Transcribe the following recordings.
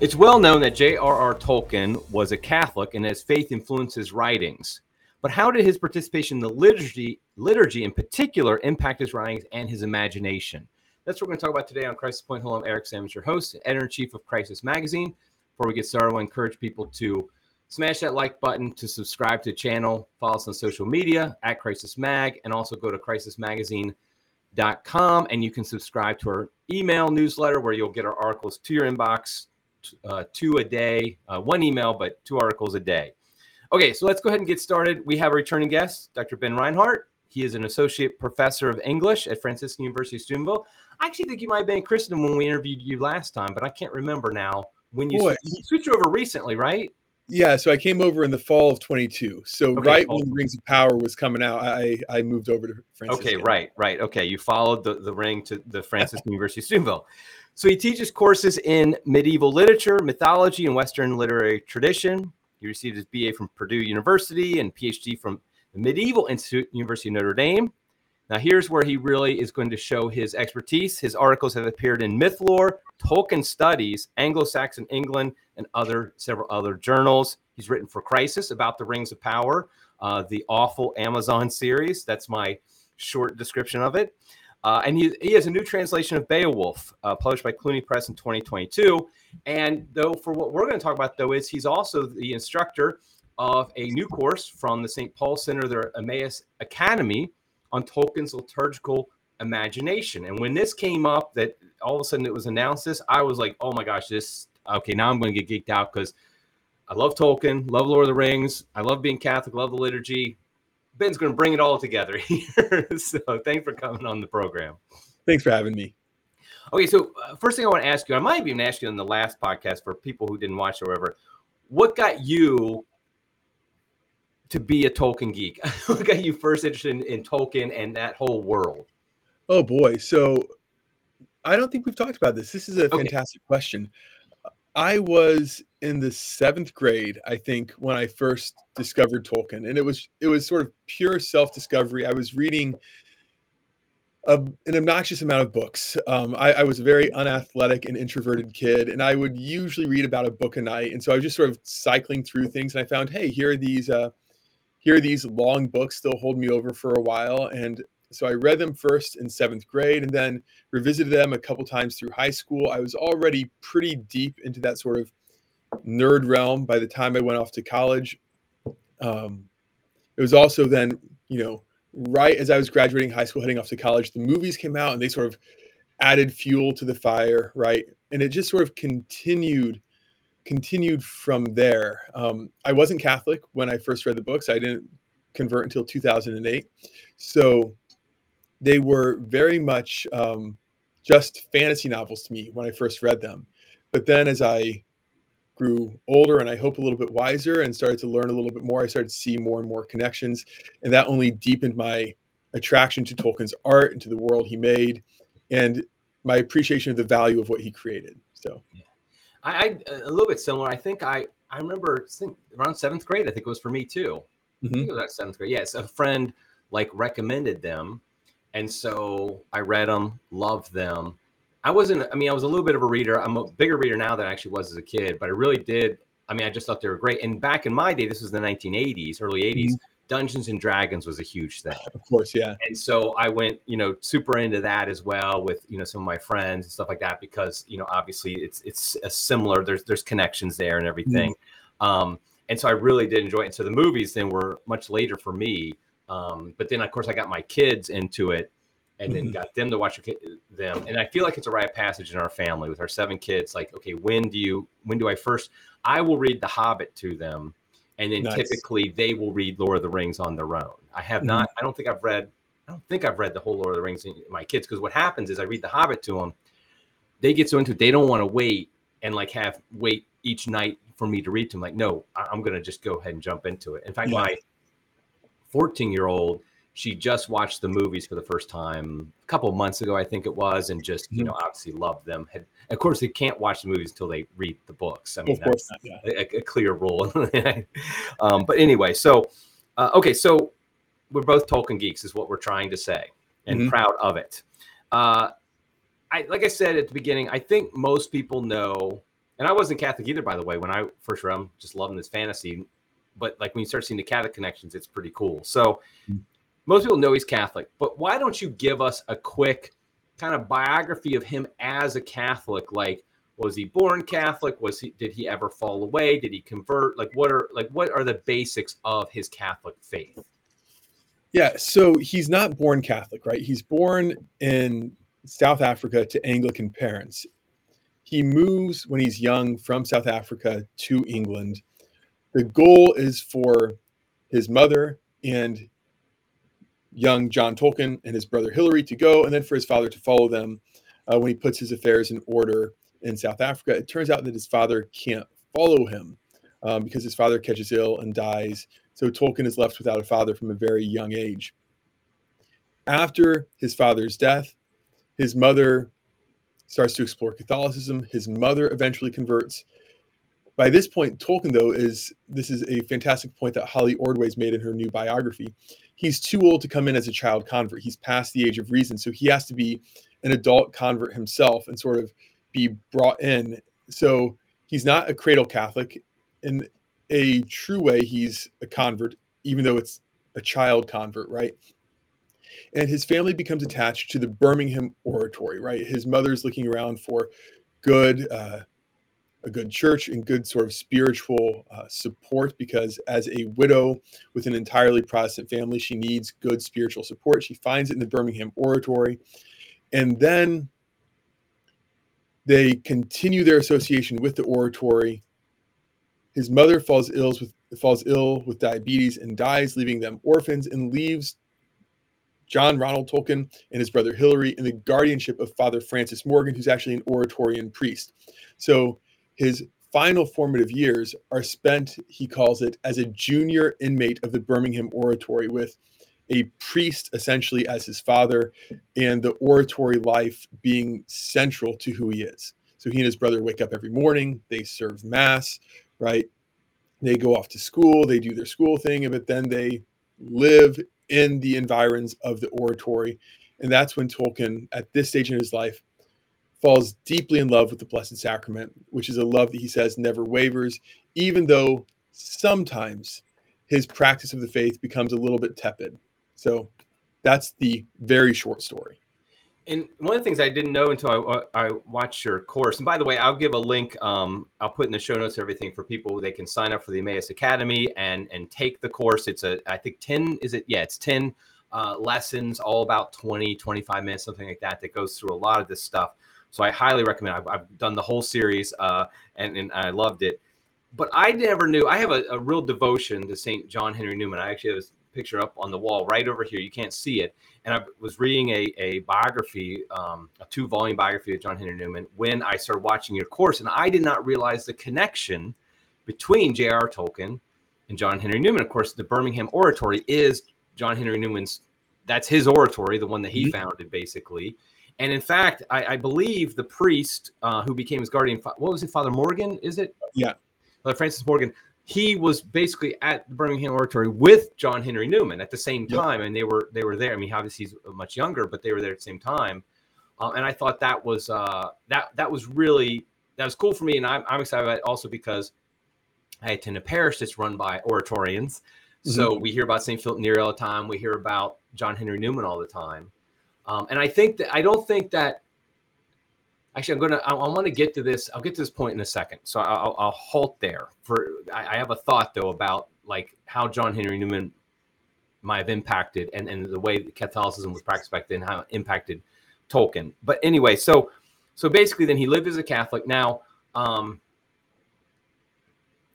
It's well known that J.R.R. Tolkien was a Catholic and his faith influenced his writings. But how did his participation in the liturgy, liturgy in particular, impact his writings and his imagination? That's what we're going to talk about today on Crisis Point. Hello, I'm Eric Sammons, your host, editor in chief of Crisis Magazine. Before we get started, I want to encourage people to smash that like button, to subscribe to the channel, follow us on social media at Crisis Mag, and also go to crisismagazine.com and you can subscribe to our email newsletter where you'll get our articles to your inbox uh, two a day, uh, one email, but two articles a day. Okay, so let's go ahead and get started. We have a returning guest, Dr. Ben Reinhard. He is an associate professor of English at Franciscan University of Steubenville. I actually think you might have been Christendom when we interviewed you last time, but I can't remember now when you, Boy. you switched over recently, right? Yeah, so I came over in the fall of 22. So okay, right when Rings of Power was coming out, I I moved over to Franciscan. Okay, right, right. Okay, you followed the, the ring to the Franciscan University of Steubenville. So he teaches courses in medieval literature, mythology, and Western literary tradition. He received his BA from Purdue University and PhD from the Medieval Institute, University of Notre Dame. Now, here's where he really is going to show his expertise. His articles have appeared in Mythlore, Tolkien Studies, Anglo-Saxon England, and other several other journals. He's written for Crisis about the Rings of Power, uh, the awful Amazon series. That's my short description of it. Uh, and he, he has a new translation of Beowulf, uh, published by Cluny Press in 2022. And though, for what we're going to talk about, though, is he's also the instructor of a new course from the St. Paul Center, their Emmaus Academy, on Tolkien's liturgical imagination. And when this came up, that all of a sudden it was announced this, I was like, oh my gosh, this, okay, now I'm going to get geeked out because I love Tolkien, love Lord of the Rings, I love being Catholic, love the liturgy. Ben's going to bring it all together here. so thanks for coming on the program. Thanks for having me. Okay, so uh, first thing I want to ask you, I might even ask you in the last podcast for people who didn't watch or whatever, what got you to be a Tolkien geek? what got you first interested in, in Tolkien and that whole world? Oh boy, so I don't think we've talked about this. This is a okay. fantastic question. I was in the seventh grade, I think, when I first discovered Tolkien, and it was it was sort of pure self discovery. I was reading a, an obnoxious amount of books. Um, I, I, was a very unathletic and introverted kid, and I would usually read about a book a night. And so I was just sort of cycling through things, and I found, hey, here are these uh, here are these long books. They'll hold me over for a while, and so I read them first in seventh grade and then revisited them a couple times through high school. I was already pretty deep into that sort of nerd realm by the time I went off to college. Um, it was also then, you know, right as I was graduating high school, heading off to college, the movies came out and they sort of added fuel to the fire, right? And it just sort of continued continued from there. Um, I wasn't Catholic when I first read the books. I didn't convert until 2008. So they were very much um, just fantasy novels to me when I first read them. But then as I grew older and I hope a little bit wiser and started to learn a little bit more, I started to see more and more connections. And that only deepened my attraction to Tolkien's art and to the world he made and my appreciation of the value of what he created. So, yeah. I, I a little bit similar. I think I I remember I think around seventh grade. I think it was for me too. Mm-hmm. I think it was seventh grade. Yes, a friend like recommended them and so I read them, loved them. I wasn't, I mean, I was a little bit of a reader. I'm a bigger reader now than I actually was as a kid, but I really did. I mean, I just thought they were great. And back in my day, this was the 1980s, early 80s. Mm-hmm. Dungeons and Dragons was a huge thing. Of course, yeah. And so I went, you know, super into that as well with, you know, some of my friends and stuff like that because, you know, obviously it's it's a similar. There's there's connections there and everything. Mm-hmm. Um, and so I really did enjoy it. And so the movies then were much later for me. Um, but then, of course, I got my kids into it and then mm-hmm. got them to watch them. And I feel like it's a rite of passage in our family with our seven kids. Like, okay, when do you, when do I first, I will read The Hobbit to them. And then nice. typically they will read Lord of the Rings on their own. I have mm-hmm. not, I don't think I've read, I don't think I've read the whole Lord of the Rings in my kids. Cause what happens is I read The Hobbit to them. They get so into it, they don't want to wait and like have wait each night for me to read to them. Like, no, I'm going to just go ahead and jump into it. In fact, yeah. my 14 year old, she just watched the movies for the first time a couple months ago, I think it was, and just you mm-hmm. know obviously loved them. Had, of course, they can't watch the movies until they read the books. I mean, of that's not, yeah. a, a, clear rule. um, but anyway, so uh, okay, so we're both Tolkien geeks, is what we're trying to say, and mm-hmm. proud of it. Uh, I like I said at the beginning, I think most people know and I wasn't Catholic either, by the way. When I first read, I'm just loving this fantasy, but like when you start seeing the Catholic connections, it's pretty cool. So mm-hmm. most people know he's Catholic, but why don't you give us a quick kind of biography of him as a Catholic? Like, was he born Catholic? Was he did he ever fall away? Did he convert? Like, what are like what are the basics of his Catholic faith? Yeah, so he's not born Catholic, right? He's born in South Africa to Anglican parents. He moves when he's young from South Africa to England. The goal is for his mother and young John Tolkien and his brother Hilary to go, and then for his father to follow them uh, when he puts his affairs in order in South Africa. It turns out that his father can't follow him um, because his father catches ill and dies. So Tolkien is left without a father from a very young age. After his father's death, his mother starts to explore Catholicism. His mother eventually converts. By this point, Tolkien, though, is this is a fantastic point that Holly Ordway's made in her new biography. He's too old to come in as a child convert. He's past the age of reason. So he has to be an adult convert himself and sort of be brought in. So he's not a cradle Catholic. In a true way, he's a convert, even though it's a child convert, right? and his family becomes attached to the Birmingham Oratory. Right, his mother's looking around for good, uh, a good church and good sort of spiritual uh, support because as a widow with an entirely Protestant family, she needs good spiritual support. She finds it in the Birmingham Oratory, and then they continue their association with the Oratory. His mother falls ill with falls ill with diabetes and dies, leaving them orphans, and leaves John Ronald Tolkien and his brother Hilary in the guardianship of Father Francis Morgan, who's actually an Oratorian priest. So his final formative years are spent, he calls it, as a junior inmate of the Birmingham Oratory with a priest essentially as his father and the oratory life being central to who he is. So he and his brother wake up every morning, they serve mass, right? They go off to school, they do their school thing, but then they live in the environs of the oratory. And that's when Tolkien, at this stage in his life, falls deeply in love with the Blessed Sacrament, which is a love that he says never wavers, even though sometimes his practice of the faith becomes a little bit tepid. So that's the very short story and one of the things I didn't know until I, I watched your course, and by the way, I'll give a link. Um, I'll put in the show notes everything for people. They can sign up for the Emmaus Academy and and take the course. It's a I think ten is it? Yeah, it's ten uh, lessons, all about 20, 25 minutes, something like that. That goes through a lot of this stuff. So I highly recommend. I've, I've done the whole series, uh, and and I loved it. But I never knew. I have a, a real devotion to Saint John Henry Newman. I actually have a picture up on the wall right over here. You can't see it and I was reading a, a biography, um, a two volume biography of John Henry Newman when I started watching your course, and I did not realize the connection between J.R. Tolkien and John Henry Newman. Of course, the Birmingham Oratory is John Henry Newman's. That's his oratory, the one that he mm-hmm. founded, basically. And in fact, I, I believe the priest uh, who became his guardian, what was it, Father Morgan? Is it? Yeah. Father Francis Morgan he was basically at the Birmingham Oratory with John Henry Newman at the same time, and they were they were there. I mean, obviously he's much younger, but they were there at the same time. Um, and I thought that was uh, that that was really that was cool for me, and I'm, I'm excited about it also because I attend a parish that's run by Oratorians. Mm-hmm. So we hear about St. Philip Neri all the time. We hear about John Henry Newman all the time. Um, and I think that I don't think that actually i'm gonna i, I want to get to this i'll get to this point in a second. So i'll, I'll halt there for I, I, have a thought though about like how john henry newman might have impacted and, and the way catholicism was practiced back then how it impacted tolkien. But anyway so so basically then he lived as a catholic. Now um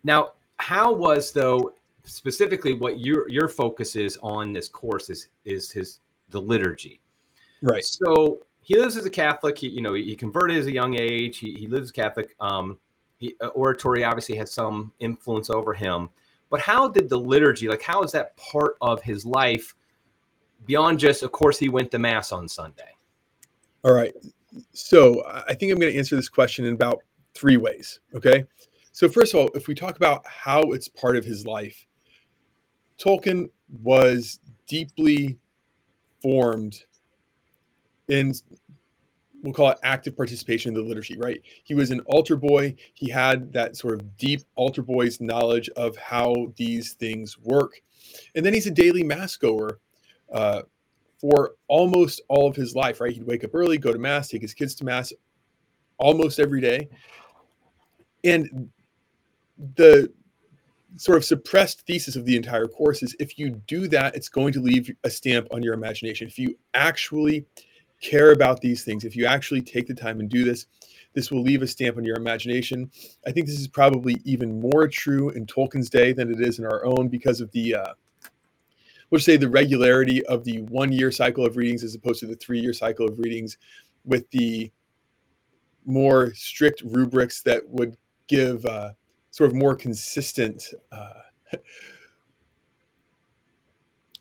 now how was though specifically what your your focus is on this course is is his the liturgy right so he lives as a Catholic. He, you know, he converted as a young age. He, he lives Catholic. Um, he, uh, oratory obviously has some influence over him. But how did the liturgy, like, how is that part of his life beyond just, of course, he went to Mass on Sunday? All right. So I think I'm going to answer this question in about three ways. Okay. So, first of all, if we talk about how it's part of his life, Tolkien was deeply formed in we'll call it active participation in the liturgy, right? He was an altar boy. He had that sort of deep altar boy's knowledge of how these things work. And then he's a daily mass goer uh, for almost all of his life, right? He'd wake up early, go to mass, take his kids to mass almost every day. And the sort of suppressed thesis of the entire course is if you do that, it's going to leave a stamp on your imagination. If you actually care about these things, if you actually take the time and do this, this will leave a stamp on your imagination. I think this is probably even more true in Tolkien's day than it is in our own because of the, uh, we'll say, the regularity of the one year cycle of readings as opposed to the three year cycle of readings with the more strict rubrics that would give uh, sort of more consistent. Uh,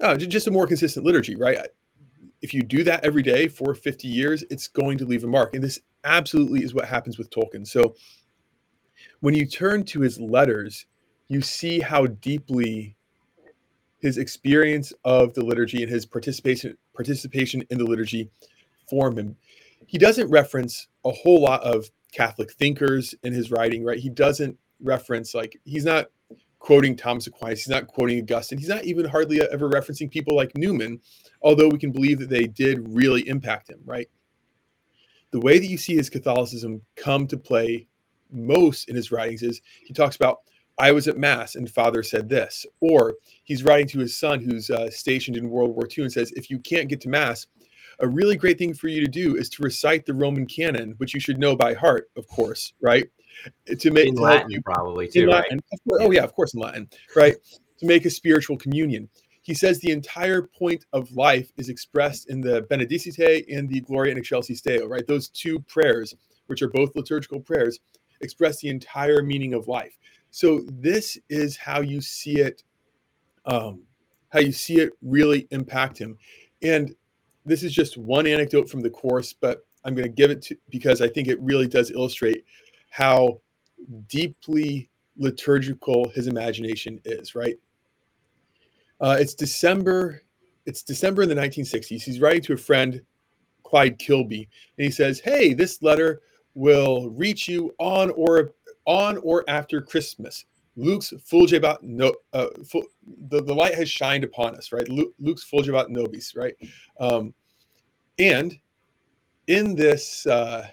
oh, just a more consistent liturgy, right? If you do that every day for 50 years, it's going to leave a mark. And this absolutely is what happens with Tolkien. So when you turn to his letters, you see how deeply his experience of the liturgy and his participation participation in the liturgy form him. He doesn't reference a whole lot of Catholic thinkers in his writing, right? He doesn't reference like he's not quoting Thomas Aquinas, he's not quoting Augustine, he's not even hardly ever referencing people like Newman, although we can believe that they did really impact him, right? The way that you see his Catholicism come to play most in his writings is he talks about I was at mass and father said this, or he's writing to his son who's uh, stationed in World War II and says, if you can't get to mass, a really great thing for you to do is to recite the Roman canon, which you should know by heart, of course, right? To make in Latin, you, probably too, right? Course, oh yeah, of course in Latin, right? to make a spiritual communion. He says the entire point of life is expressed in the Benedicite and the Gloria in Excelsis Deo, right? Those two prayers, which are both liturgical prayers, express the entire meaning of life. So this is how you see it, um, how you see it really impact him. And this is just one anecdote from the course, but I'm going to give it to because I think it really does illustrate how deeply liturgical his imagination is. Right? Uh, it's December. It's December in the 1960s. He's writing to a friend, Clyde Kilby, and he says, "Hey, this letter will reach you on or on or after Christmas. Lux fulgebat no, uh, the, the light has shined upon us, right? Lux, Lux fulgebat nobis, right? Um, and in this uh,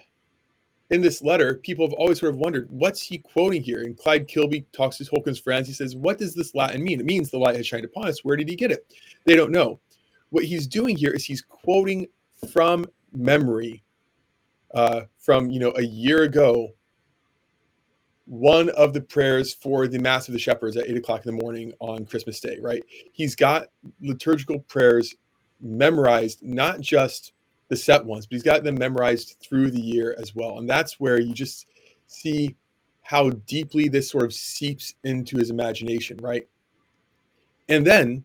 in this letter, people have always sort of wondered what's he quoting here. And Clyde Kilby talks to Tolkien's friends. He says, "What does this Latin mean? It means the light has shined upon us. Where did he get it? They don't know. What he's doing here is he's quoting from memory uh, from you know a year ago one of the prayers for the Mass of the Shepherds at eight o'clock in the morning on Christmas Day, right? He's got liturgical prayers memorized, not just the set ones, but he's got them memorized through the year as well. And that's where you just see how deeply this sort of seeps into his imagination, right? And then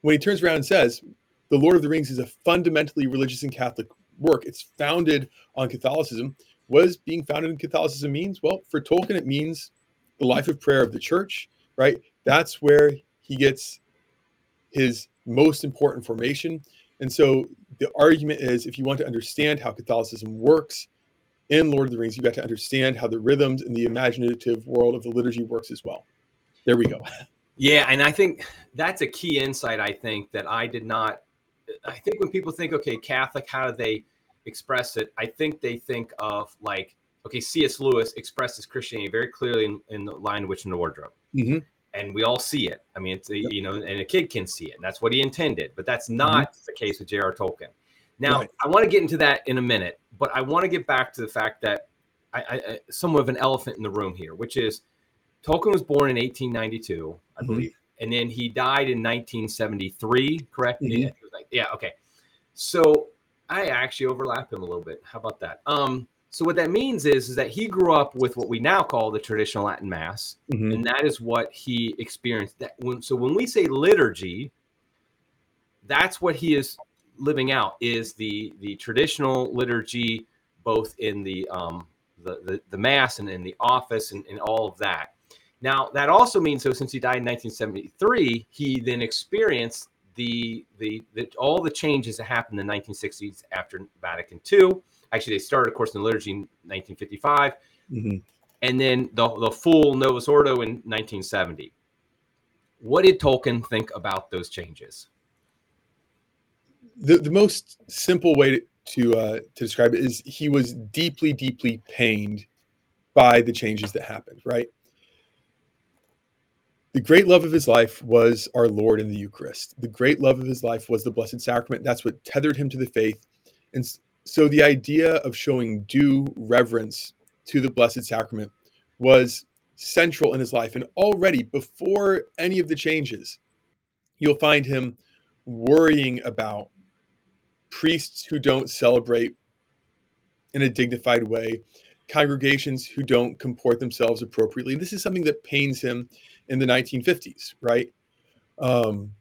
when he turns around and says, The Lord of the Rings is a fundamentally religious and Catholic work, it's founded on Catholicism what does being founded in Catholicism means? Well, for Tolkien, it means the life of prayer of the church, right? That's where he gets his most important formation. And so the argument is if you want to understand how Catholicism works in Lord of the Rings, you've got to understand how the rhythms and the imaginative world of the liturgy works as well. There we go. Yeah, and I think that's a key insight I think that I did not I think when people think okay, Catholic, how do they express it, I think they think of like, okay, C.S. Lewis expresses Christianity very clearly in, in the Lion, Witch, and the Wardrobe. Mm-hmm. And we all see it. I mean, it's yep. you know, and a kid can see it. And that's what he intended. But that's mm-hmm. not mm-hmm. the case with J.R. Tolkien. Now, right. I want to get into that in a minute, but I want to get back to the fact that I, I, somewhat of an elephant in the room here, which is Tolkien was born in 1892, I mm-hmm. believe, and then he died in 1973. Correct? Mm-hmm. Yeah, yeah. Okay. So I actually overlap him a little bit. How about that? Um, so what that means is, is that he grew up with what we now call the traditional Latin Mass, mm-hmm. and that is what he experienced. That when so when we say liturgy, that's what he is living out is the the traditional liturgy, both in the um the the, the mass and in the office and, and all of that. Now that also means so since he died in 1973, he then experienced the, the, the all the changes that happened in the 1960s after Vatican II. Actually, they started a course in liturgy in 1955, mm-hmm. and then the, the full Novus Ordo in 1970. What did Tolkien think about those changes? The, the most simple way to to, uh, to describe it is he was deeply, deeply pained by the changes that happened. Right. The great love of his life was our Lord in the Eucharist. The great love of his life was the Blessed Sacrament. That's what tethered him to the faith. And so the idea of showing due reverence to the Blessed Sacrament was central in his life. And already before any of the changes, you'll find him worrying about priests who don't celebrate in a dignified way, congregations who don't comport themselves appropriately. This is something that pains him in the 1950s, right? Um,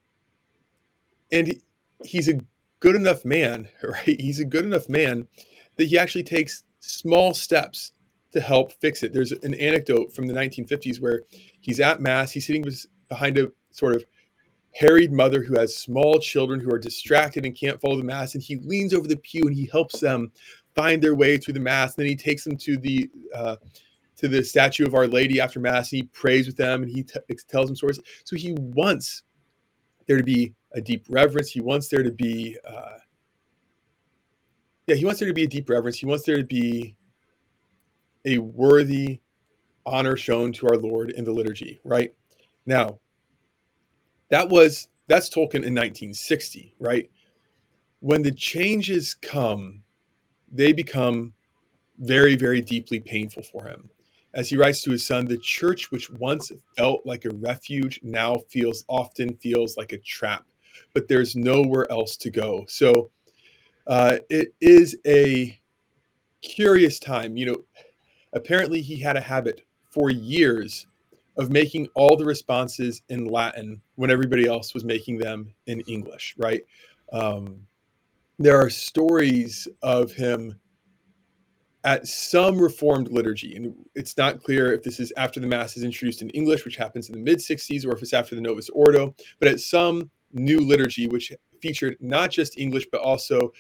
and he's a good enough man, right? He's a good enough man that he actually takes small steps to help fix it. There's an anecdote from the 1950s where he's at mass, he's sitting behind a sort of harried mother who has small children who are distracted and can't follow the mass, and he leans over the pew and he helps them find their way through the mass. And then he takes them to the uh, to the statue of Our Lady after mass. And he prays with them and he t- tells them stories. So he wants there to be a deep reverence. He wants there to be, uh, yeah, he wants there to be a deep reverence. He wants there to be a worthy honor shown to our Lord in the liturgy, right? Now, that was that's Tolkien in 1960, right? When the changes come, they become very, very deeply painful for him. As he writes to his son, the church, which once felt like a refuge, now feels often feels like a trap but there's nowhere else to go. So uh, it is a curious time. You know, apparently he had a habit for years of making all the responses in Latin when everybody else was making them in English, right? Um, there are stories of him at some reformed liturgy, and it's not clear if this is after the Mass is introduced in English, which happens in the mid 60s, or if it's after the Novus Ordo, but at some new liturgy, which featured not just English, but also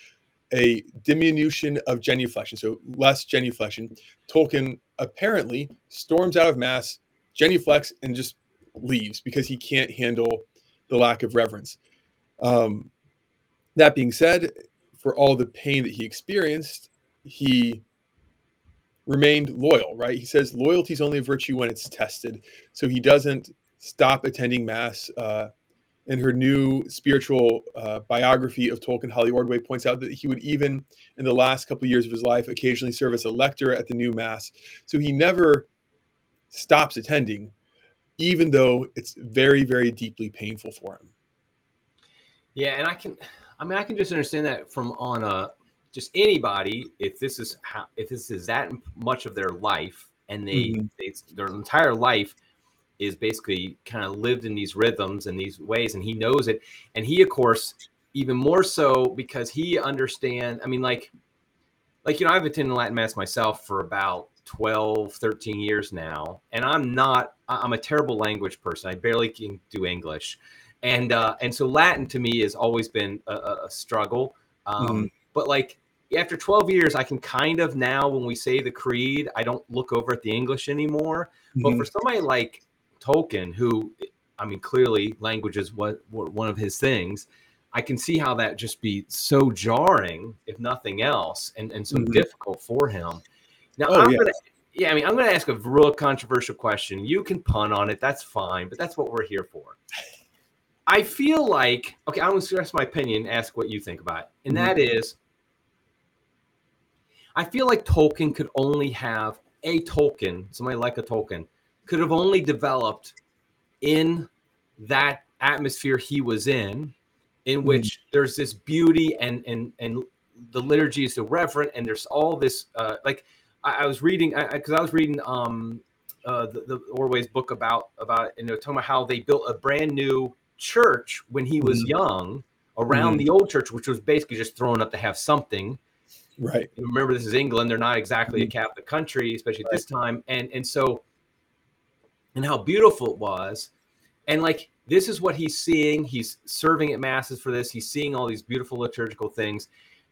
a diminution of genuflection, so less genuflection. Tolkien apparently storms out of Mass, genuflects, and just leaves because he can't handle the lack of reverence. Um, that being said, for all the pain that he experienced, he remained loyal, right? He says loyalty is only a virtue when it's tested. So he doesn't stop attending Mass. Uh, in her new spiritual uh, biography of Tolkien, Holly Ordway points out that he would even, in the last couple of years of his life, occasionally serve as a lector at the new mass. So he never stops attending, even though it's very, very deeply painful for him. Yeah, and I can, I mean, I can just understand that from on a just anybody if this is how if this is that much of their life and they, mm-hmm. they their entire life is basically kind of lived in these rhythms and these ways and he knows it and he of course even more so because he understand i mean like like you know i've attended latin mass myself for about 12 13 years now and i'm not i'm a terrible language person i barely can do english and uh and so latin to me has always been a, a struggle um mm-hmm. but like after 12 years i can kind of now when we say the creed i don't look over at the english anymore mm-hmm. but for somebody like Tolkien, who I mean, clearly language is what, what one of his things. I can see how that just be so jarring, if nothing else, and, and so mm-hmm. difficult for him. Now, oh, I'm yeah. gonna, yeah, I mean, I'm gonna ask a real controversial question. You can pun on it, that's fine, but that's what we're here for. I feel like, okay, I'm gonna express my opinion, ask what you think about it, and mm-hmm. that is, I feel like Tolkien could only have a Tolkien, somebody like a Tolkien, could have only developed in that atmosphere he was in, in mm-hmm. which there's this beauty and and and the liturgy is so reverent, and there's all this uh, like I, I was reading because I, I, was reading um uh, the, the Ordway's book about about you know talking how they built a brand new church when he was mm-hmm. young around mm-hmm. the old church, which was basically just thrown up to have something. Right. remember, this is England; they're not exactly mm-hmm. a Catholic country, especially at this time, and and so and how beautiful it was. And like this is what he's seeing. He's serving at masses for this. He's seeing all these beautiful liturgical things.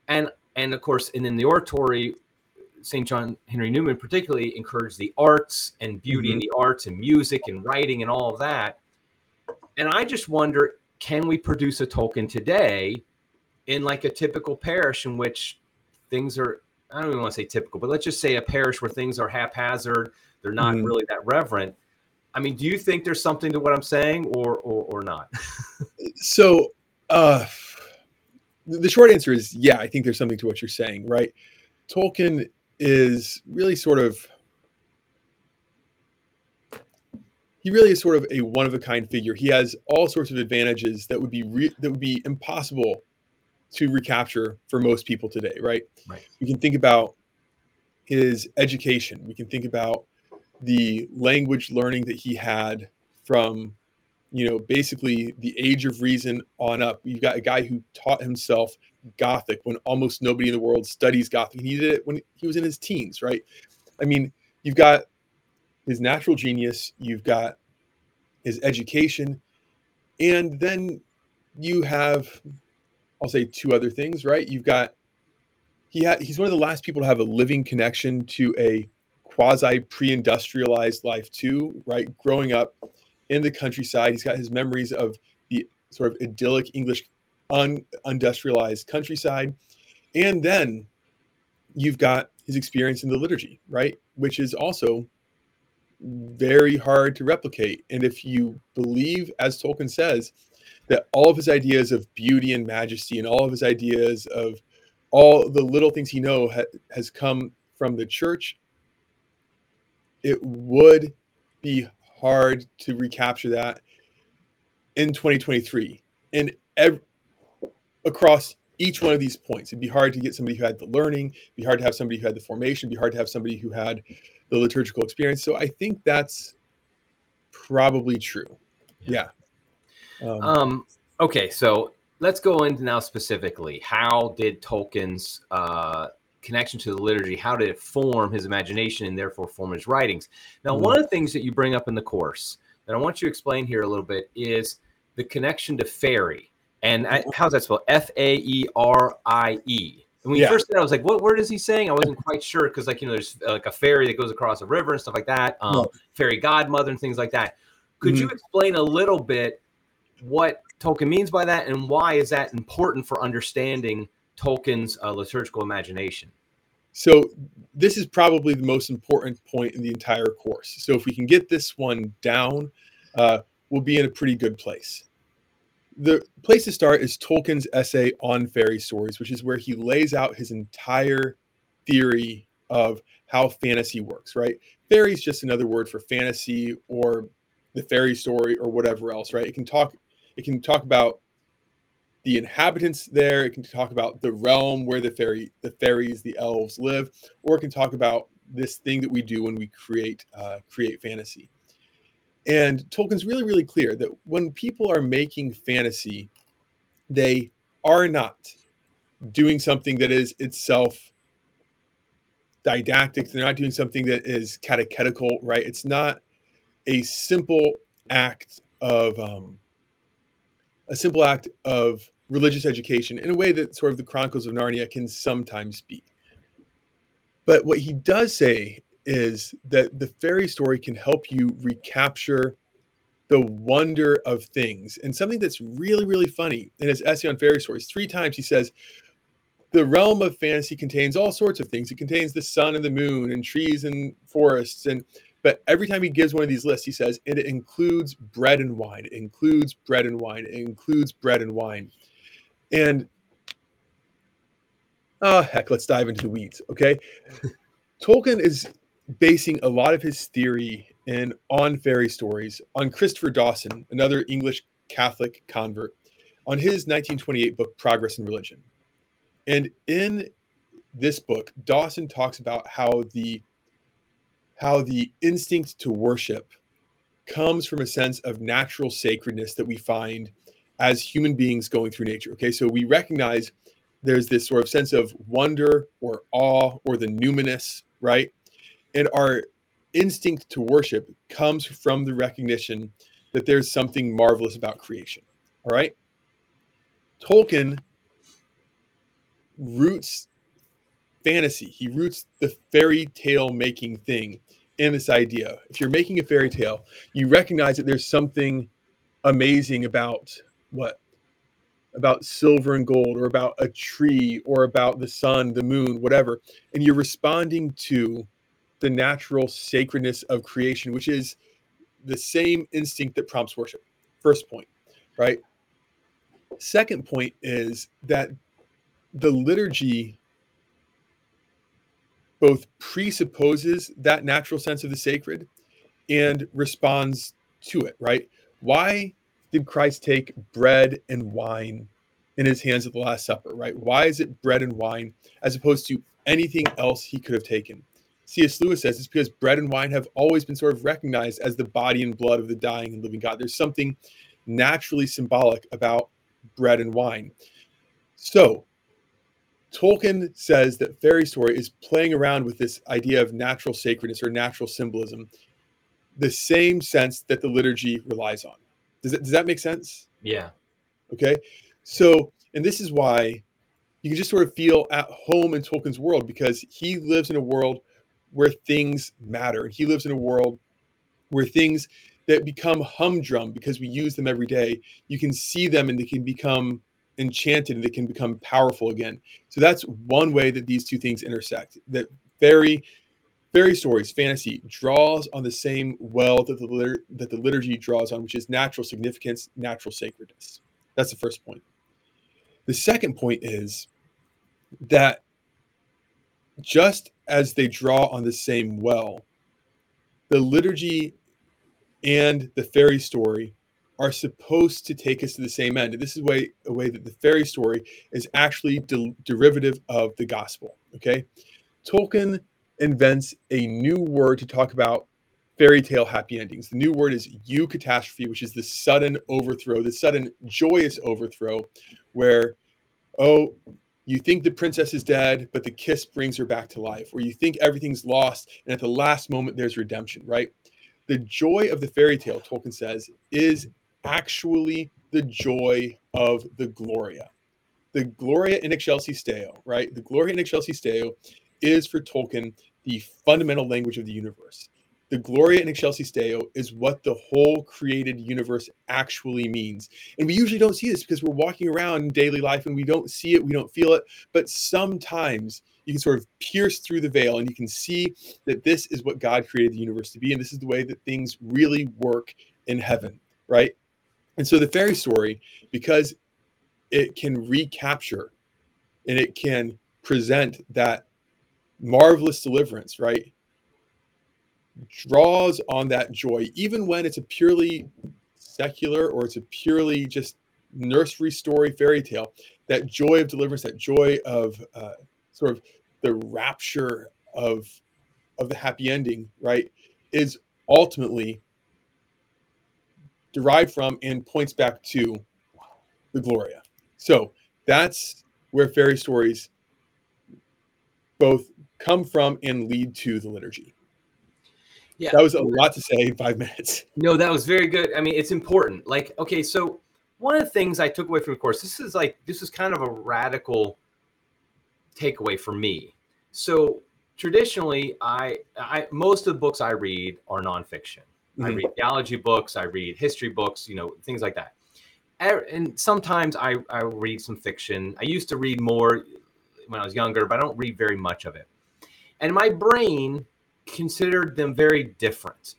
And and of course, and in the oratory, St. John Henry Newman particularly encouraged the arts and beauty mm-hmm. in the arts and music and writing and all of that. And I just wonder, can we produce a Tolkien today in like a typical parish in which things are I don't even want to say typical, but let's just say a parish where things are haphazard, they're not mm. really that reverent. I mean, do you think there's something to what I'm saying or or, or not? so uh the short answer is yeah, I think there's something to what you're saying, right? Tolkien is really sort of he really is sort of a one of a kind figure. He has all sorts of advantages that would be re- that would be impossible to recapture for most people today, right? Right. We can think about his education. We can think about the language learning that he had from, you know, basically the age of reason on up. You've got a guy who taught himself Gothic when almost nobody in the world studies Gothic. He did it when he was in his teens, right? I mean, you've got his natural genius, you've got his education, and then you have I'll say two other things, right? You've got he had he's one of the last people to have a living connection to a quasi pre-industrialized life too, right? Growing up in the countryside, he's got his memories of the sort of idyllic English un, industrialized countryside, and then you've got his experience in the liturgy, right? Which is also very hard to replicate. And if you believe, as Tolkien says, that all of his ideas of beauty and majesty and all of his ideas of all the little things he know ha- has come from the church it would be hard to recapture that in 2023 and ev- across each one of these points it'd be hard to get somebody who had the learning it'd be hard to have somebody who had the formation it'd be hard to have somebody who had the liturgical experience. So i think that's probably true. Yeah um, um, okay, so let's go into now specifically. How did Tolkien's uh, connection to the liturgy? How did it form his imagination and therefore form his writings? Now, mm-hmm. one of the things that you bring up in the course that I want you to explain here a little bit is the connection to Faerie. And I, how's that spelled? F A E R I E. And when yeah. you first said, I was like, "What word is he saying?" I wasn't quite sure because, like, you know, there's like a ferry that goes across a river and stuff like that, um, no. fairy godmother and things like that. Could mm-hmm. you explain a little bit what Tolkien means by that and why is that important for understanding Tolkien's uh, liturgical imagination? So, this is probably the most important point in the entire course. So, if we can get this one down, uh, we'll be in a pretty good place. The place to start is Tolkien's essay on fairy stories, which is where he lays out his entire theory of how fantasy works, right? Faerie is just another word for fantasy or the fairy story or whatever else, right? It can talk it can talk about the inhabitants there. It can talk about the realm where the fairy, the fairies, the elves live, or it can talk about this thing that we do when we create uh, create fantasy. And Tolkien's really, really clear that when people are making fantasy, they are not doing something that is itself didactic. They're not doing something that is catechetical, right? It's not a simple act of um, a simple act of religious education in a way that sort of the Chronicles of Narnia can sometimes be. But what he does say is that the fairy story can help you recapture the wonder of things. And something that's really, really funny in his essay on fairy stories, three times he says, the realm of fantasy contains all sorts of things. It contains the sun and the moon and trees and forests and but every time he gives one of these lists, he says, and it includes bread and wine, it includes bread and wine, it includes bread and wine. And oh, heck, let's dive into the weeds. Okay. Tolkien is basing a lot of his theory in on fairy stories on Christopher Dawson, another English Catholic convert, on his 1928 book, Progress and Religion. And in this book, Dawson talks about how the how the instinct to worship comes from a sense of natural sacredness that we find as human beings going through nature. Okay, so we recognize there's this sort of sense of wonder or awe or the numinous, right? And our instinct to worship comes from the recognition that there's something marvelous about creation. All right. Tolkien roots fantasy. He roots the fairy tale making thing in this idea. If you're making a fairy tale, you recognize that there's something amazing about what about silver and gold or about a tree or about the sun, the moon, whatever. And you're responding to the natural sacredness of creation, which is the same instinct that prompts worship. First point, right? Second point is that the liturgy both presupposes that natural sense of the sacred and responds to it, right? Why did Christ take bread and wine in his hands at the Last Supper, right? Why is it bread and wine as opposed to anything else he could have taken? C.S. Lewis says it's because bread and wine have always been sort of recognized as the body and blood of the dying and living God. There's something naturally symbolic about bread and wine. So, Tolkien says that fairy story is playing around with this idea of natural sacredness or natural symbolism, the same sense that the liturgy relies on. Does that, does that make sense? Yeah. Okay. So, and this is why you can just sort of feel at home in Tolkien's world because he lives in a world where things matter. He lives in a world where things that become humdrum because we use them every day, you can see them and they can become enchanted and they can become powerful again. So that's one way that these two things intersect. That fairy fairy stories, fantasy draws on the same well that the liter- that the liturgy draws on, which is natural significance, natural sacredness. That's the first point. The second point is that just as they draw on the same well, the liturgy and the fairy story are supposed to take us to the same end. And this is way, a way that the fairy story is actually de- derivative of the gospel. Okay. Tolkien invents a new word to talk about fairy tale happy endings. The new word is eucatastrophe, which is the sudden overthrow, the sudden joyous overthrow, where, oh, you think the princess is dead, but the kiss brings her back to life, or you think everything's lost, and at the last moment there's redemption, right? The joy of the fairy tale, Tolkien says, is actually the joy of the Gloria. The Gloria in Excelsis Deo, right? The Gloria in Excelsis Deo is for Tolkien the fundamental language of the universe. The Gloria in Excelsis Deo is what the whole created universe actually means. And we usually don't see this because we're walking around in daily life and we don't see it, we don't feel it. But sometimes you can sort of pierce through the veil and you can see that this is what God created the universe to be. And this is the way that things really work in heaven, right? And so the fairy story, because it can recapture and it can present that marvelous deliverance, right? Draws on that joy, even when it's a purely secular or it's a purely just nursery story fairy tale. That joy of deliverance, that joy of uh, sort of the rapture of of the happy ending, right, is ultimately derived from and points back to the Gloria. So that's where fairy stories both come from and lead to the liturgy. Yeah. That was a lot to say in five minutes. No, that was very good. I mean, it's important. Like, okay, so one of the things I took away from the course, this is like, this is kind of a radical takeaway for me. So traditionally, I, I most of the books I read are nonfiction. Mm-hmm. I read theology books, I read history books, you know, things like that. And sometimes I, I read some fiction. I used to read more when I was younger, but I don't read very much of it. And my brain considered them very different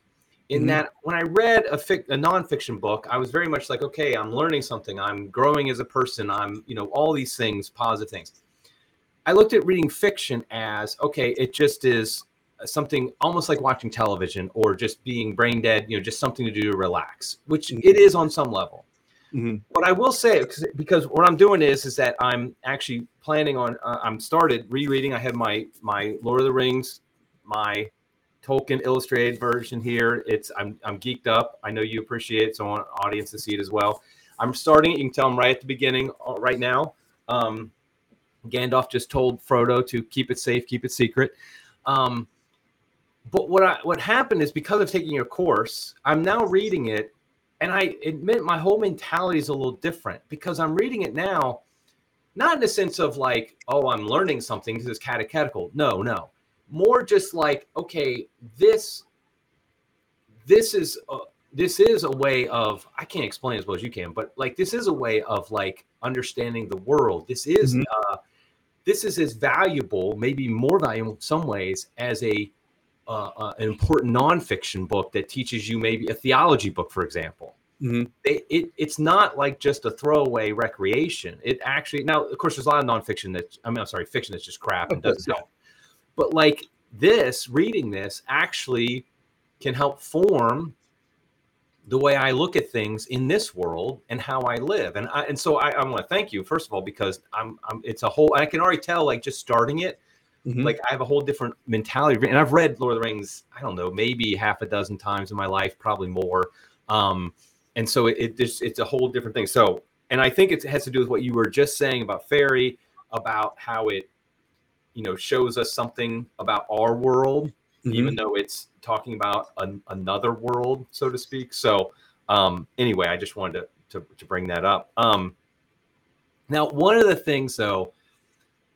in mm-hmm. that when I read a, fic- a nonfiction book, I was very much like, okay, I'm learning something. I'm growing as a person. I'm, you know, all these things, positive things. I looked at reading fiction as, okay, it just is something almost like watching television or just being brain dead, you know, just something to do to relax, which mm-hmm. it is on some level. Mm-hmm. What I will say, because, because what I'm doing is, is that I'm actually planning on, uh, I'm started rereading. I have my, my Lord of the Rings, my Tolkien illustrated version here. It's, I'm, I'm geeked up. I know you appreciate it. So I want audience to see it as well. I'm starting. You can tell them right at the beginning, uh, right now. Um, Gandalf just told Frodo to keep it safe, keep it secret. Um, but what I what happened is because of taking your course, I'm now reading it, and I admit my whole mentality is a little different because I'm reading it now. not in the sense of like, oh, I'm learning something because it's catechetical. No, no, more just like, okay, this, this is. A, this is a way of I can't explain as well as you can, but like this is a way of like understanding the world. This is mm-hmm. uh, this is as valuable, maybe more valuable in some ways, as a uh, uh, an important nonfiction book that teaches you maybe a theology book, for example. Mm-hmm. It, it, it's not like just a throwaway recreation. It actually now, of course, there's a lot of nonfiction that I mean, I'm sorry, fiction that's just crap and doesn't help. But like this, reading this actually can help form the way I look at things in this world and how I live. And I, and so I, I want to thank you first of all because I'm, I'm it's a whole I can already tell like just starting it, mm-hmm. like I have a whole different mentality. And I've read Lord of the Rings, I don't know, maybe half a dozen times in my life, probably more. Um, and so it, it just it's a whole different thing. So and I think it has to do with what you were just saying about Faerie, about how it, you know, shows us something about our world mm-hmm. even though it's talking about an, another world, so to speak. So, um, anyway, I just wanted to, to, to bring that up. Um, now, one of the things though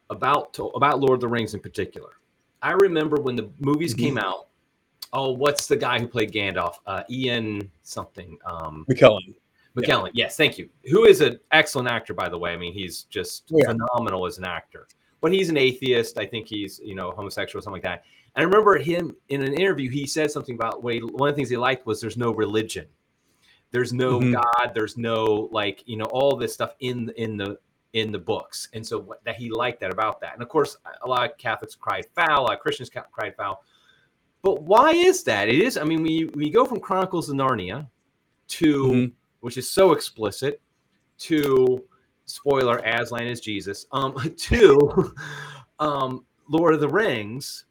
about to, about Lord of the Rings in particular, I remember when the movies mm-hmm. came out. Oh, what's the guy who played Gandalf? Uh, Ian something. Um, McKellen. McKellen, yeah. yes, thank you. Who is an excellent actor, by the way. I mean, he's just yeah. phenomenal as an actor. But he's an atheist. I think he's, you know, homosexual, or something like that. And I remember him in an interview, he said something about he, one of the things he liked was there's no religion. There's no mm-hmm. God, there's no like, you know, all this stuff in in the in the books. And so what, that he liked that about that. And of course, a lot of Catholics cried foul, a lot of Christians cried foul. But why is that? It is, I mean, we we go from Chronicles of Narnia to mm-hmm. which is so explicit to spoiler Aslan is Jesus, um, to um Lord of the Rings,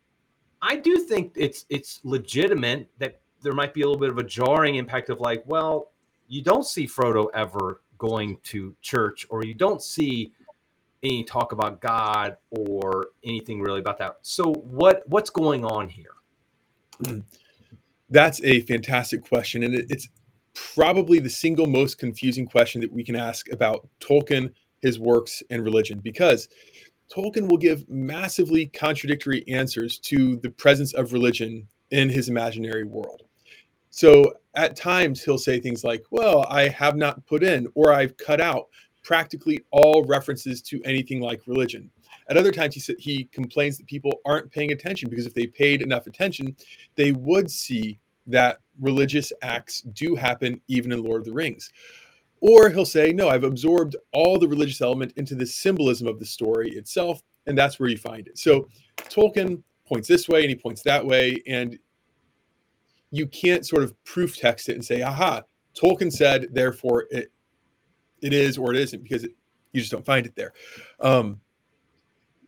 I do think it's it's legitimate that there might be a little bit of a jarring impact of like, well, you don't see Frodo ever going to church, or you don't see any talk about God or anything really about that. So what what's going on here? That's a fantastic question, and it's probably the single most confusing question that we can ask about Tolkien, his works, and religion, because Tolkien will give massively contradictory answers to the presence of religion in his imaginary world. So at times he'll say things like, Well, I have not put in or I've cut out practically all references to anything like religion. At other times, he, he complains that people aren't paying attention because if they paid enough attention, they would see that religious acts do happen even in Lord of the Rings. Or he'll say, No, I've absorbed all the religious element into the symbolism of the story itself, and that's where you find it. So Tolkien points this way and he points that way, and you can't sort of proof text it and say, aha, Tolkien said, therefore it it is or it isn't, because it, you just don't find it there. Um,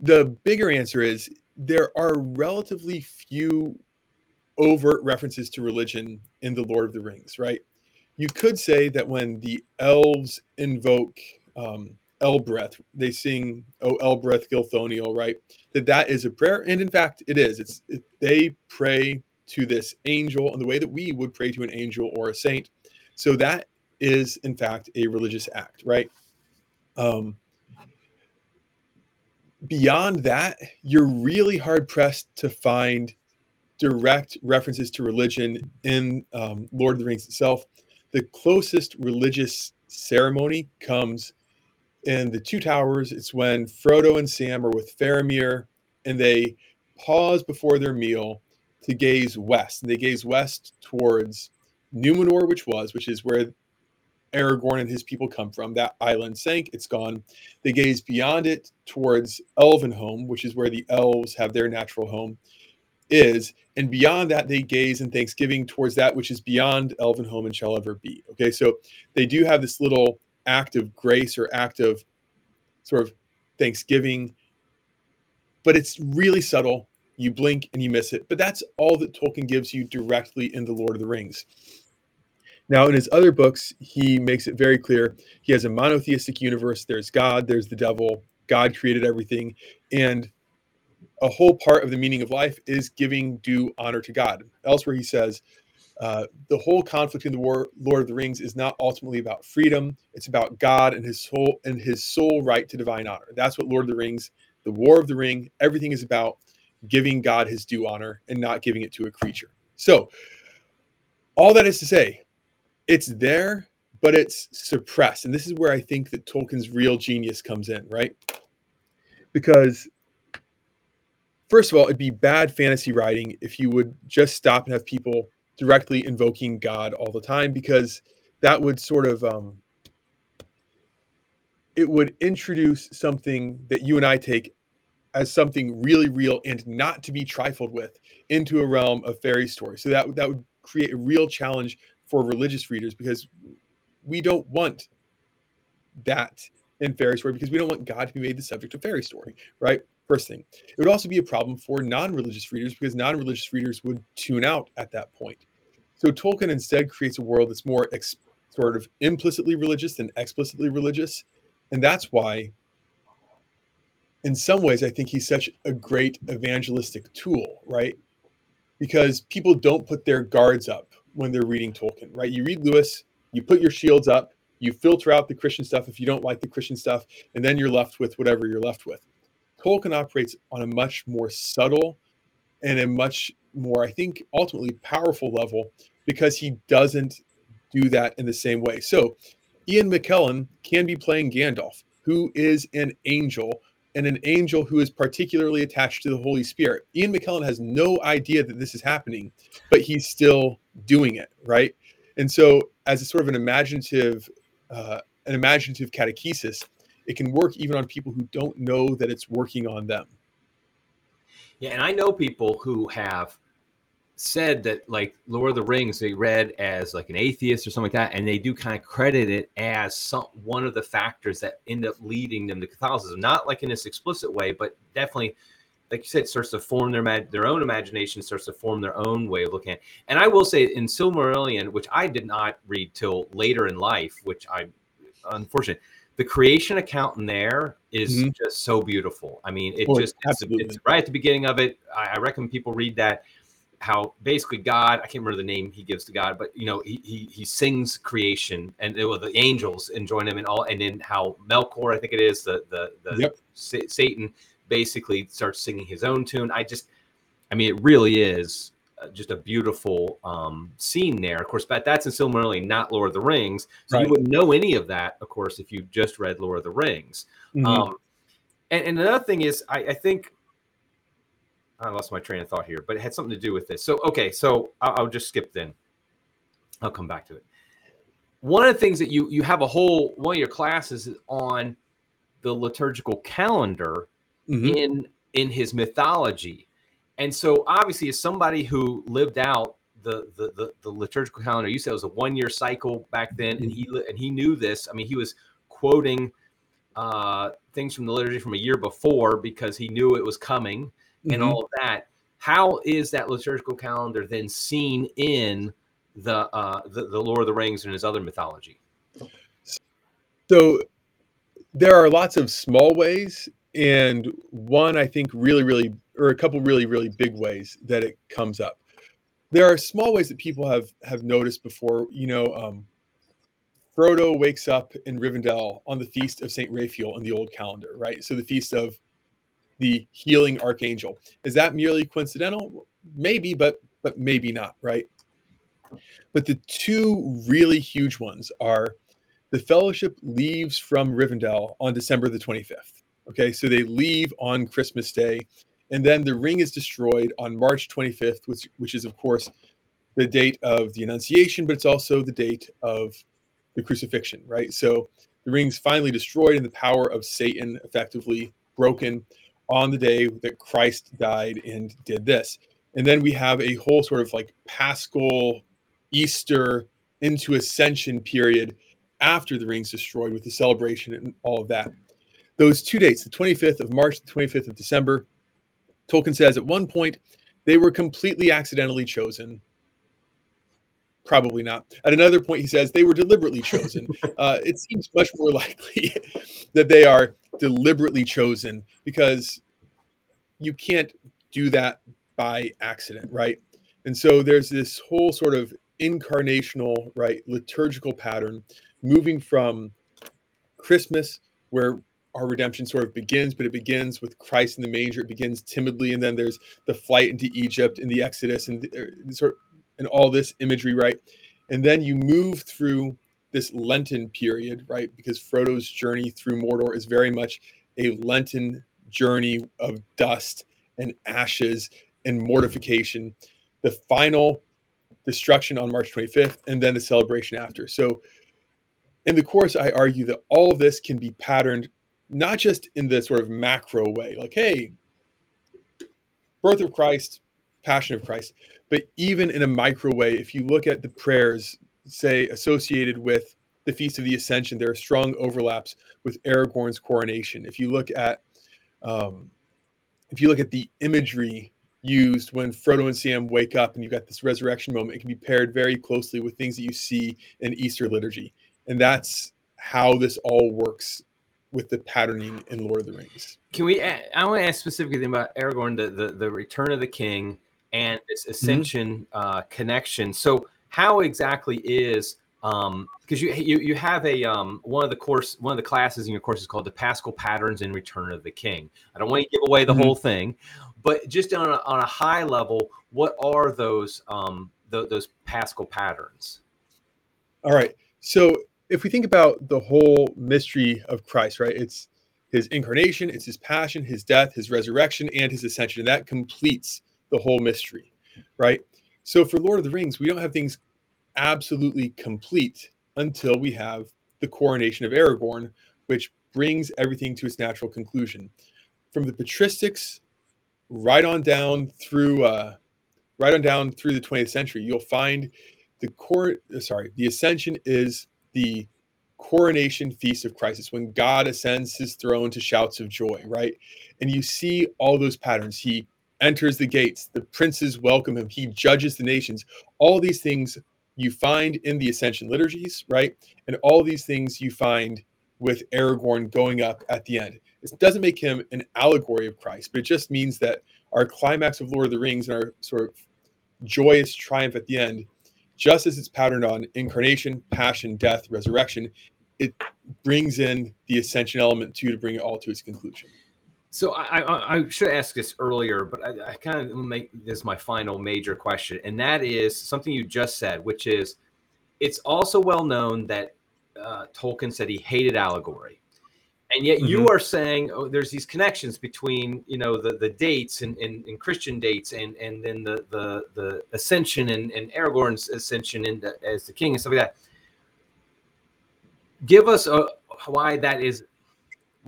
the bigger answer is there are relatively few overt references to religion in the Lord of the Rings, right? you could say that when the elves invoke um, Elbereth, they sing "Oh Elbereth Gilthoniel," right? That that is a prayer, and in fact, it is. It's it, they pray to this angel in the way that we would pray to an angel or a saint. So that is, in fact, a religious act, right? Um, beyond that, you're really hard pressed to find direct references to religion in um, Lord of the Rings itself the closest religious ceremony comes in the Two Towers. It's when Frodo and Sam are with Faramir and they pause before their meal to gaze west. And they gaze west towards Numenor, which was, which is where Aragorn and his people come from. That island sank, it's gone. They gaze beyond it towards Elvenhome, which is where the elves have their natural home is, and beyond that, they gaze in thanksgiving towards that which is beyond Elvenhome and shall ever be. Okay, so they do have this little act of grace or act of sort of thanksgiving, but it's really subtle. You blink and you miss it, but that's all that Tolkien gives you directly in The Lord of the Rings. Now, in his other books, he makes it very clear he has a monotheistic universe. There's God, there's the devil. God created everything. And a whole part of the meaning of life is giving due honor to God. Elsewhere, he says, uh, the whole conflict in the war, Lord of the Rings is not ultimately about freedom. It's about God and his soul and his sole right to divine honor. That's what Lord of the Rings, the War of the Ring, everything is about giving God his due honor and not giving it to a creature. So, all that is to say, it's there, but it's suppressed. And this is where I think that Tolkien's real genius comes in, right? Because first of all, it'd be bad fantasy writing if you would just stop and have people directly invoking God all the time because that would sort of um, it would introduce something that you and I take as something really real and not to be trifled with into a realm of fairy story. So that that would create a real challenge for religious readers because we don't want that in fairy story because we don't want God to be made the subject of fairy story, right? First thing. It would also be a problem for non-religious readers because non-religious readers would tune out at that point. So Tolkien instead creates a world that's more ex- sort of implicitly religious than explicitly religious. And that's why, in some ways, I think he's such a great evangelistic tool, right? Because people don't put their guards up when they're reading Tolkien, right? You read Lewis, you put your shields up, you filter out the Christian stuff if you don't like the Christian stuff, and then you're left with whatever you're left with. Tolkien operates on a much more subtle and a much more, I think, ultimately powerful level because he doesn't do that in the same way. So Ian McKellen can be playing Gandalf, who is an angel and an angel who is particularly attached to the Holy Spirit. Ian McKellen has no idea that this is happening, but he's still doing it, right? And so, as a sort of an imaginative, uh, an imaginative catechesis, it can work even on people who don't know that it's working on them. Yeah, and I know people who have said that like Lord of the Rings they read as like an atheist or something like that, and they do kind of credit it as some one of the factors that end up leading them to Catholicism. Not like in this explicit way, but definitely, like you said, starts to form their their own imagination, starts to form their own way of looking at. It. And I will say in Silmarillion, which I did not read till later in life, which I unfortunate. The creation account in there is mm-hmm. just so beautiful. I mean, it well, just it's, it's, right at the beginning of it. I, I recommend people read that how basically God, I can't remember the name he gives to God, but you know, he he, he sings creation and well, the angels and join him and all, and then how Melkor, I think it is, the the, the yep. Satan basically starts singing his own tune. I just, I mean, it really is uh, just a beautiful um, scene there. Of course, but that's in Silmarillion, not Lord of the Rings. So right. you wouldn't know any of that, of course, if you just read Lord of the Rings. Mm-hmm. Um, and, and another thing is, I, I think I lost my train of thought here, but it had something to do with this. So, okay, so I'll, I'll just skip then. I'll come back to it. One of the things that you you have a whole one of your classes on the liturgical calendar mm-hmm. in in his mythology, and so obviously as somebody who lived out the the the, the liturgical calendar, you said it was a one year cycle back then, and he and he knew this. I mean, he was quoting uh, things from the liturgy from a year before because he knew it was coming and mm-hmm. all of that. How is that liturgical calendar then seen in the, uh, the the Lord of the Rings and his other mythology? So there are lots of small ways, and one I think really, really, or a couple really, really big ways that it comes up. There are small ways that people have have noticed before. You know, um, Frodo wakes up in Rivendell on the feast of Saint Raphael in the old calendar, right? So the feast of the healing archangel. Is that merely coincidental? Maybe, but but maybe not, right? But the two really huge ones are the fellowship leaves from Rivendell on December the 25th. Okay, so they leave on Christmas Day, and then the ring is destroyed on March 25th, which which is of course the date of the Annunciation, but it's also the date of the crucifixion, right? So the ring's finally destroyed, and the power of Satan effectively broken on the day that Christ died and did this. And then we have a whole sort of like Paschal Easter into Ascension period after the ring's destroyed with the celebration and all of that. Those two dates, the 25th of March, the 25th of December, Tolkien says at one point they were completely accidentally chosen. Probably not. At another point, he says they were deliberately chosen. Uh, it seems much more likely that they are deliberately chosen because you can't do that by accident, right? And so there's this whole sort of incarnational, right, liturgical pattern, moving from Christmas, where our redemption sort of begins, but it begins with Christ in the manger. It begins timidly, and then there's the flight into Egypt and the Exodus and uh, sort of, and all this imagery, right? And then you move through this Lenten period, right? Because Frodo's journey through Mordor is very much a Lenten journey of dust and ashes and mortification. The final destruction on March 25th, and then the celebration after. So, in the course, I argue that all of this can be patterned not just in the sort of macro way, like, hey, birth of Christ, passion of Christ, but even in a micro way, if you look at the prayers, say, associated with the Feast of the Ascension, there are strong overlaps with Aragorn's coronation. If you look at um, if you look at the imagery used when Frodo and Sam wake up and you've got this resurrection moment, it can be paired very closely with things that you see in Easter liturgy. And that's how this all works with the patterning in Lord of the Rings. Can we? I want to ask specifically about Aragorn, the, the, the return of the king, and this mm-hmm. ascension mm-hmm. uh, connection. So, how exactly is um because you, you you have a um one of the course one of the classes in your course is called the Paschal Patterns in Return of the King. I don't want to give away the mm-hmm. whole thing, but just on a, on a high level, what are those um the, those Paschal patterns? All right, so if we think about the whole mystery of Christ, right? It's his incarnation, it's his passion, his death, his resurrection, and his ascension. And that completes the whole mystery, right? So for Lord of the Rings, we don't have things absolutely complete until we have the coronation of Aragorn, which brings everything to its natural conclusion. From the patristics right on down through uh, right on down through the 20th century, you'll find the court sorry, the ascension is the coronation feast of Christ. When God ascends his throne to shouts of joy, right? And you see all those patterns. He enters the gates, the princes welcome him, he judges the nations. All these things you find in the Ascension liturgies, right? And all these things you find with Aragorn going up at the end. It doesn't make him an allegory of Christ, but it just means that our climax of Lord of the Rings and our sort of joyous triumph at the end, just as it's patterned on incarnation, passion, death, resurrection, it brings in the ascension element too to bring it all to its conclusion. So I, I, I should ask this earlier, but I, I kind of make this my final major question, and that is something you just said, which is it's also well known that uh, Tolkien said he hated allegory, and yet mm-hmm. you are saying oh, there's these connections between you know the, the dates and, and, and Christian dates and and then the the the ascension and, and Aragorn's ascension the, as the king and stuff like that. Give us a, why that is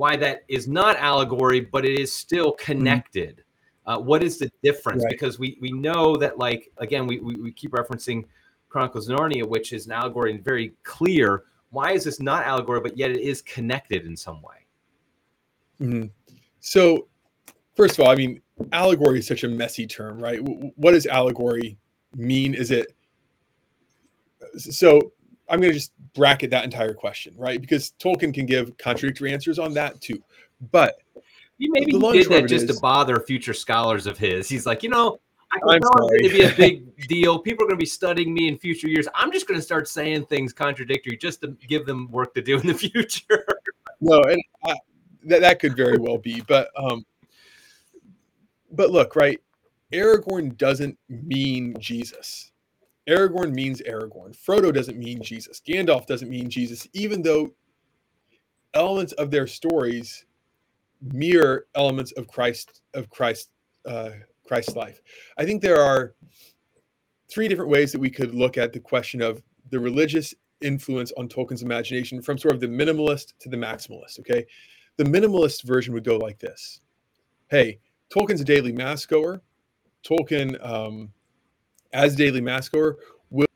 why that is not allegory, but it is still mm-hmm. connected. Uh, what is the difference? Right. Because we we know that like again we, we, we keep referencing Chronicles of Narnia, which is an allegory and very clear. Why is this not allegory, but yet it is connected in some way? Mm-hmm. So, first of all, I mean, allegory is such a messy term, right? What does allegory mean? Is it so? I'm going to just bracket that entire question, right? Because Tolkien can give contradictory answers on that too. But he maybe did that just is, to bother future scholars of his. He's like, you know, I can tell it's going to be a big deal. People are going to be studying me in future years. I'm just going to start saying things contradictory just to give them work to do in the future. no, and I, that that could very well be, but um, but look, right? Aragorn doesn't mean Jesus. Aragorn means Aragorn. Frodo doesn't mean Jesus. Gandalf doesn't mean Jesus, even though elements of their stories mirror elements of Christ of Christ uh, Christ's life. I think there are three different ways that we could look at the question of the religious influence on Tolkien's imagination from sort of the minimalist to the maximalist. Okay, the minimalist version would go like this: Hey, Tolkien's a daily mass goer. Tolkien um, as daily massgoer will,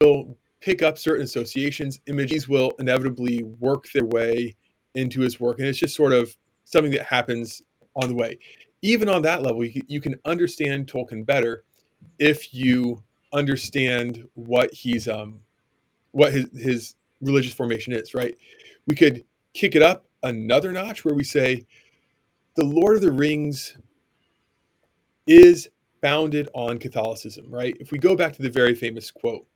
will pick up certain associations. Images will inevitably work their way into his work, and it's just sort of something that happens on the way. Even on that level, you can, you can understand Tolkien better if you understand what he's um what his his religious formation is. Right? We could kick it up another notch where we say the Lord of the Rings is founded on Catholicism, right? If we go back to the very famous quote,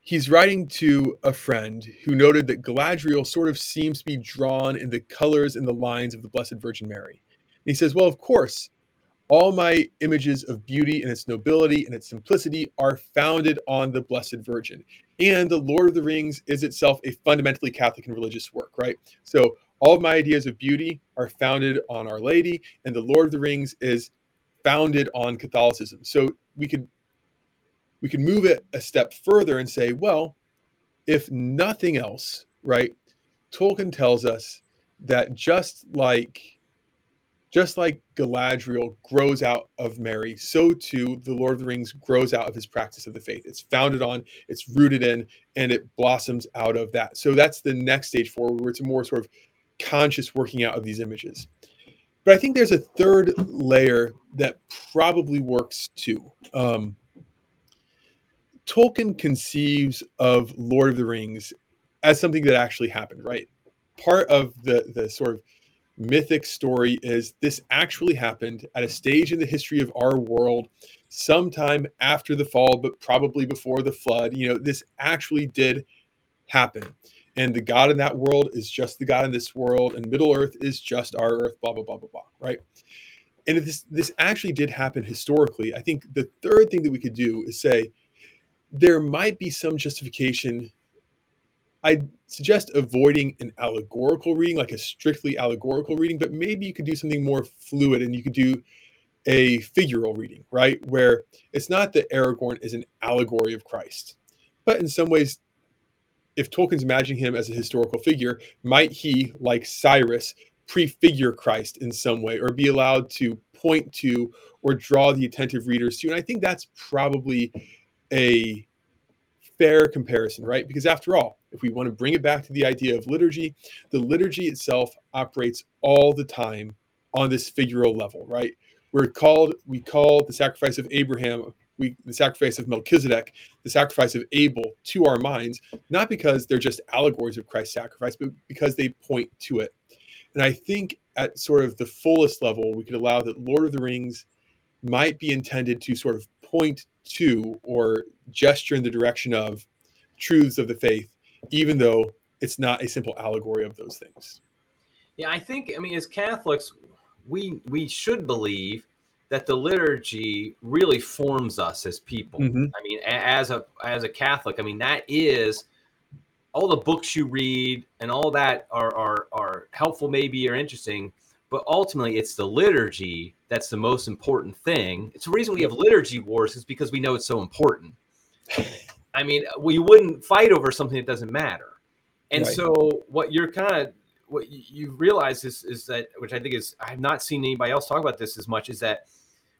he's writing to a friend who noted that Galadriel sort of seems to be drawn in the colors and the lines of the Blessed Virgin Mary. And he says, Well, of course, all my images of beauty and its nobility and its simplicity are founded on the Blessed Virgin. And the Lord of the Rings is itself a fundamentally Catholic and religious work, right? So all of my ideas of beauty are founded on Our Lady, and the Lord of the Rings is founded on Catholicism. So we could we could move it a step further and say, well, if nothing else, right? Tolkien tells us that just like just like Galadriel grows out of Mary, so too the Lord of the Rings grows out of his practice of the faith. It's founded on, it's rooted in, and it blossoms out of that. So that's the next stage forward, where it's a more sort of conscious working out of these images. But I think there's a third layer that probably works too. Um, Tolkien conceives of Lord of the Rings as something that actually happened, right? Part of the the sort of mythic story is this actually happened at a stage in the history of our world sometime after the fall but probably before the flood you know this actually did happen and the god in that world is just the god in this world and middle earth is just our earth blah blah blah blah blah right and if this this actually did happen historically i think the third thing that we could do is say there might be some justification I suggest avoiding an allegorical reading, like a strictly allegorical reading, but maybe you could do something more fluid and you could do a figural reading, right? Where it's not that Aragorn is an allegory of Christ, but in some ways, if Tolkien's imagining him as a historical figure, might he, like Cyrus, prefigure Christ in some way or be allowed to point to or draw the attentive readers to? And I think that's probably a fair comparison, right? Because after all, if we want to bring it back to the idea of liturgy, the liturgy itself operates all the time on this figural level, right? We're called, we call the sacrifice of Abraham, we the sacrifice of Melchizedek, the sacrifice of Abel to our minds, not because they're just allegories of Christ's sacrifice, but because they point to it. And I think at sort of the fullest level, we could allow that Lord of the Rings might be intended to sort of point to or gesture in the direction of truths of the faith, even though it's not a simple allegory of those things. Yeah, I think I mean as Catholics, we we should believe that the liturgy really forms us as people. Mm-hmm. I mean, as a as a Catholic, I mean that is all the books you read and all that are are are helpful, maybe or interesting, but ultimately it's the liturgy that's the most important thing. It's the reason we have liturgy wars is because we know it's so important. I mean, we wouldn't fight over something that doesn't matter. And right. so what you're kind of what you realize is is that which I think is I have not seen anybody else talk about this as much is that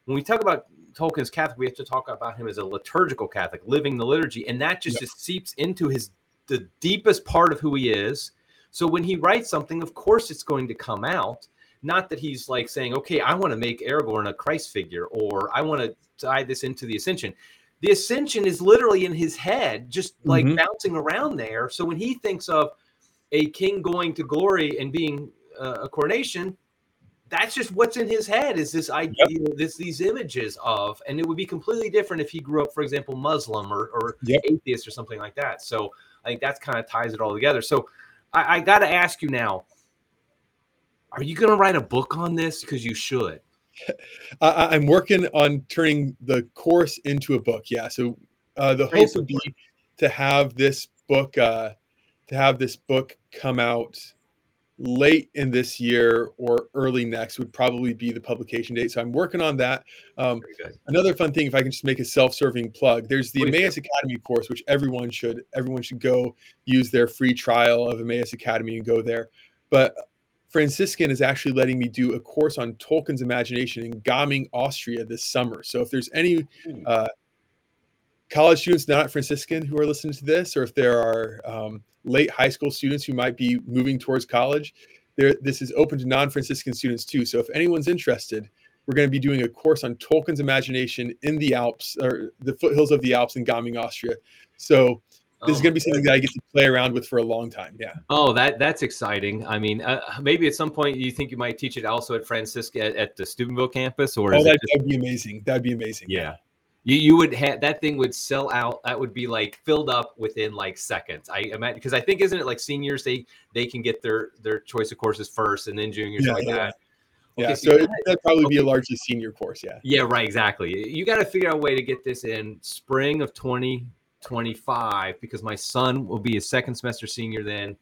when we talk about Tolkien's Catholic, we have to talk about him as a liturgical Catholic, living the liturgy, and that just, yep. just seeps into his the deepest part of who he is. So when he writes something, of course it's going to come out. Not that he's like saying, okay, I want to make Aragorn a Christ figure or I want to tie this into the ascension. The ascension is literally in his head, just like mm-hmm. bouncing around there. So when he thinks of a king going to glory and being uh, a coronation, that's just what's in his head is this idea, yep. this these images of, and it would be completely different if he grew up, for example, Muslim or, or yep. atheist or something like that. So I think that's kind of ties it all together. So I, I got to ask you now, are you going to write a book on this? Because you should. I, am working on turning the course into a book. Yeah. So uh, the hope would be to have this book, uh, to have this book come out late in this year or early next would probably be the publication date. So I'm working on that. Um, another fun thing, if I can just make a self-serving plug, there's the Emmaus Academy course, which everyone should everyone should go use their free trial of Emmaus Academy and go there. But Franciscan is actually letting me do a course on Tolkien's imagination in Gaming, Austria this summer. So if there's any uh, college students not Franciscan who are listening to this, or if there are um, late high school students who might be moving towards college, there, this is open to non-Franciscan students too. So if anyone's interested, we're going to be doing a course on Tolkien's imagination in the Alps or the foothills of the Alps in Gaming, Austria. So this oh, is going to be something that I get to play around with for a long time. Yeah. Oh, that that's exciting. I mean, uh, maybe at some point you think you might teach it also at Francisca at, at the Steubenville campus, or oh, that'd, that'd, be amazing. That'd be amazing. Yeah. You you would have that thing would sell out. That would be like filled up within like seconds. I imagine because I think isn't it like seniors they they can get their their choice of courses first and then juniors Yeah, like yeah. that. Yeah, Okay, so it, gotta- that'd probably be a okay. largely senior course. Yeah. Yeah, right. Exactly. You got to figure out a way to get this in spring of 2025 because my son will be a second semester senior then,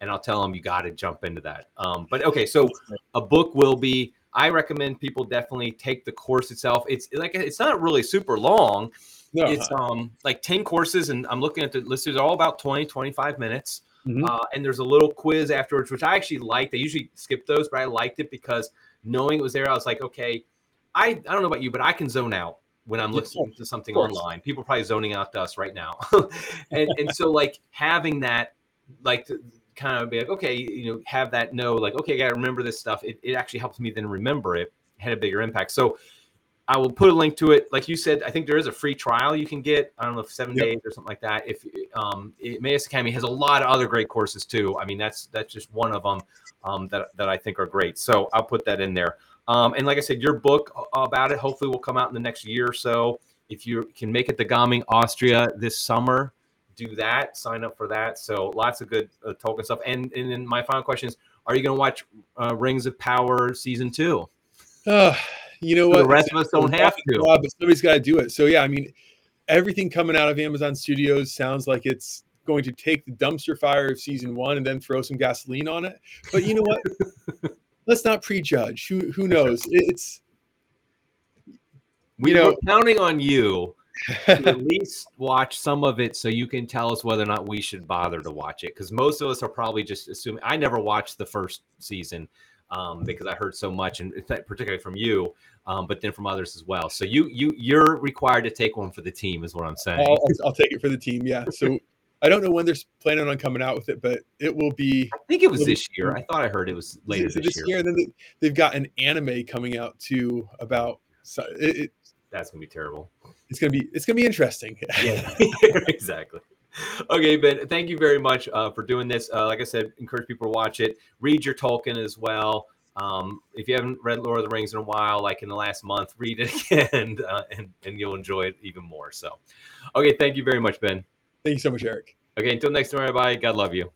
and I'll tell him you got to jump into that. Um, but okay, so a book will be. I recommend people definitely take the course itself. It's like it's not really super long. No, It's um like 10 courses, and I'm looking at the list. It's all about 20, 25 minutes. Mhm. Uh, and there's a little quiz afterwards, which I actually liked. I usually skip those, but I liked it because knowing it was there, I was like, okay, I, I don't know about you, but I can zone out when I'm listening to something online. People are probably zoning out to us right now. and, and so like having that, like to kind of be like, okay, you know, have that know, like, okay, I got to remember this stuff. It, it actually helps me then remember it had a bigger impact. So I will put a link to it. Like you said, I think there is a free trial you can get. I don't know if seven Yep. days or something like that. If um, it, Emmaus Academy has a lot of other great courses too. I mean, that's that's just one of them um, that that I think are great. So I'll put that in there. Um, and like I said, your book about it hopefully will come out in the next year or so. If you can make it to Gaming, Austria this summer, do that. Sign up for that. So lots of good uh, Tolkien stuff. And and then my final question is: Are you going to watch uh, Rings of Power season two? Uh, you know The what? The rest of us don't have to. Job, but somebody's got to do it. So yeah, I mean, everything coming out of Amazon Studios sounds like it's going to take the dumpster fire of season one and then throw some gasoline on it. But you know what? Let's not prejudge. Who who knows? It's We You know- counting on you at least watch some of it so you can tell us whether or not we should bother to watch it because most of us are probably just assuming i never watched the first season um, because i heard so much and particularly from you um, but then from others as well so you you you're required to take one for the team is what i'm saying I'll, I'll, take it for the team. Yeah. So I don't know when they're planning on coming out with it, but it will be i think it was this year i thought i heard it was later this, year. And then they, they've got an anime coming out too about. So it, it, that's gonna be terrible it's gonna be it's gonna be interesting. yeah exactly. Okay ben thank you very much uh, for doing this. Uh, like i said encourage people to watch it. Read your tolkien as well. Um, if you haven't read lord of the rings in a while like in the last month read it again uh, and, and you'll enjoy it even more so. Okay thank you very much ben. Thank you so much, Eric. okay until next time everybody god love you